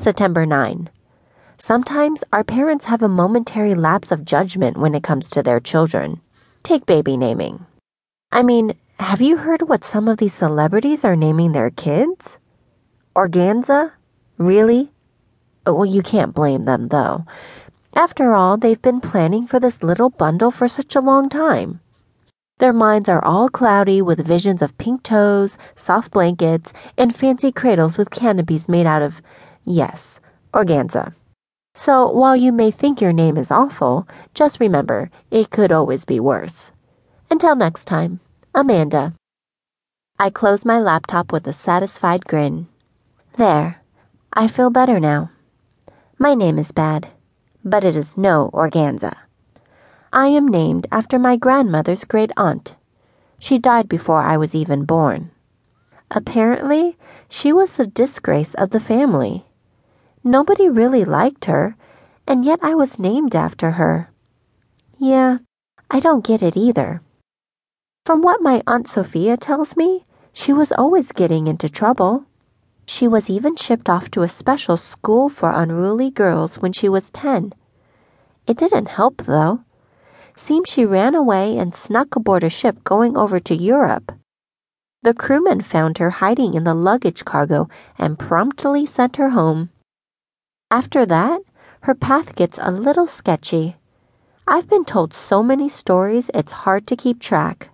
September 9. Sometimes our parents have a momentary lapse of judgment when it comes to their children. Take baby naming. I mean, have you heard what some of these celebrities are naming their kids? Organza? Really? Well, you can't blame them, though. After all, they've been planning for this little bundle for such a long time. Their minds are all cloudy with visions of pink toes, soft blankets, and fancy cradles with canopies made out of, yes, organza. So while you may think your name is awful, just remember it could always be worse. Until next time, Amanda. I close my laptop with a satisfied grin. There, I feel better now. My name is bad, but it is no organza. I am named after my grandmother's great aunt. She died before I was even born. Apparently, she was the disgrace of the family. Nobody really liked her, and yet I was named after her. Yeah, I don't get it either. From what my Aunt Sophia tells me, she was always getting into trouble. She was even shipped off to a special school for unruly girls when she was 10. It didn't help, though. Seems she ran away and snuck aboard a ship going over to Europe. The crewmen found her hiding in the luggage cargo and promptly sent her home. After that, her path gets a little sketchy. I've been told so many stories it's hard to keep track.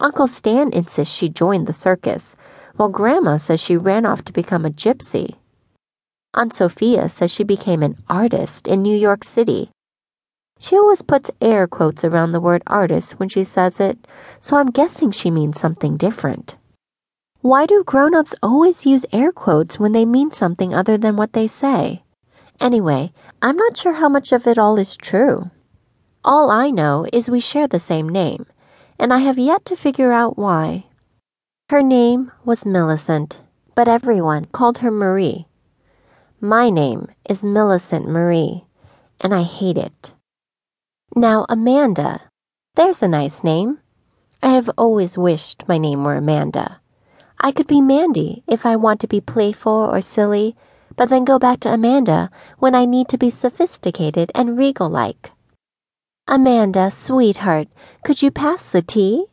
Uncle Stan insists she joined the circus, while Grandma says she ran off to become a gypsy. Aunt Sophia says she became an artist in New York City. She always puts air quotes around the word artist when she says it, so I'm guessing she means something different. Why do grown ups always use air quotes when they mean something other than what they say? Anyway, I'm not sure how much of it all is true. All I know is we share the same name, and I have yet to figure out why. Her name was Millicent, but everyone called her Marie. My name is Millicent Marie, and I hate it. Now, Amanda, there's a nice name. I have always wished my name were Amanda. I could be Mandy if I want to be playful or silly, but then go back to Amanda when I need to be sophisticated and regal like. Amanda, sweetheart, could you pass the tea?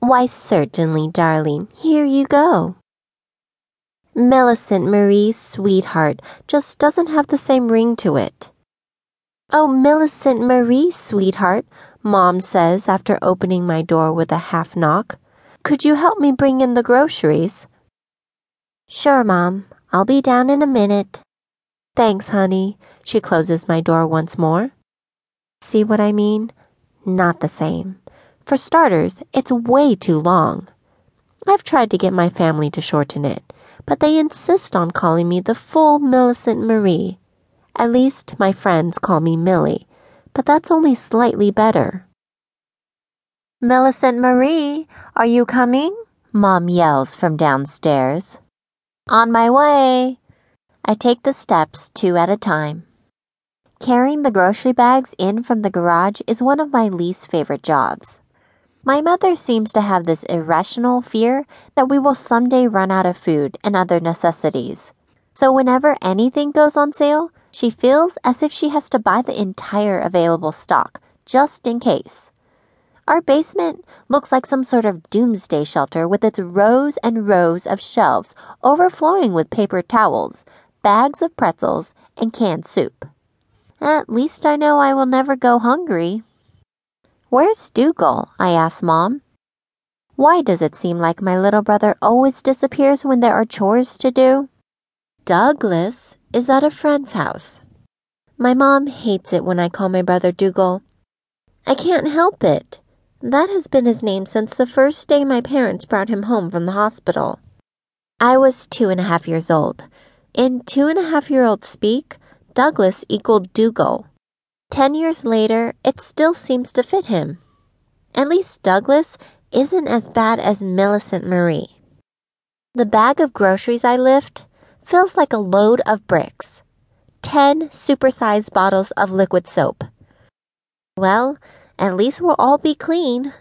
Why, certainly, darling. Here you go. Millicent Marie, sweetheart, just doesn't have the same ring to it. Oh, Millicent Marie, sweetheart, Mom says after opening my door with a half knock. Could you help me bring in the groceries? Sure, Mom. I'll be down in a minute. Thanks, honey. She closes my door once more. See what I mean? Not the same. For starters, it's way too long. I've tried to get my family to shorten it, but they insist on calling me the full Millicent Marie. At least my friends call me Millie, but that's only slightly better. Millicent Marie, are you coming? Mom yells from downstairs. On my way. I take the steps two at a time. Carrying the grocery bags in from the garage is one of my least favorite jobs. My mother seems to have this irrational fear that we will someday run out of food and other necessities. So whenever anything goes on sale, she feels as if she has to buy the entire available stock, just in case. Our basement looks like some sort of doomsday shelter with its rows and rows of shelves overflowing with paper towels, bags of pretzels, and canned soup. At least I know I will never go hungry. Where's Dougal? I ask Mom. Why does it seem like my little brother always disappears when there are chores to do? Douglas is at a friend's house. My mom hates it when I call my brother Dougal. I can't help it. That has been his name since the first day my parents brought him home from the hospital. I was two and a half years old. In two and a half year old speak, Douglas equaled Dougal. Ten years later, it still seems to fit him. At least Douglas isn't as bad as Millicent Marie. The bag of groceries I lift feels like a load of bricks. Ten supersized bottles of liquid soap. Well, at least we'll all be clean.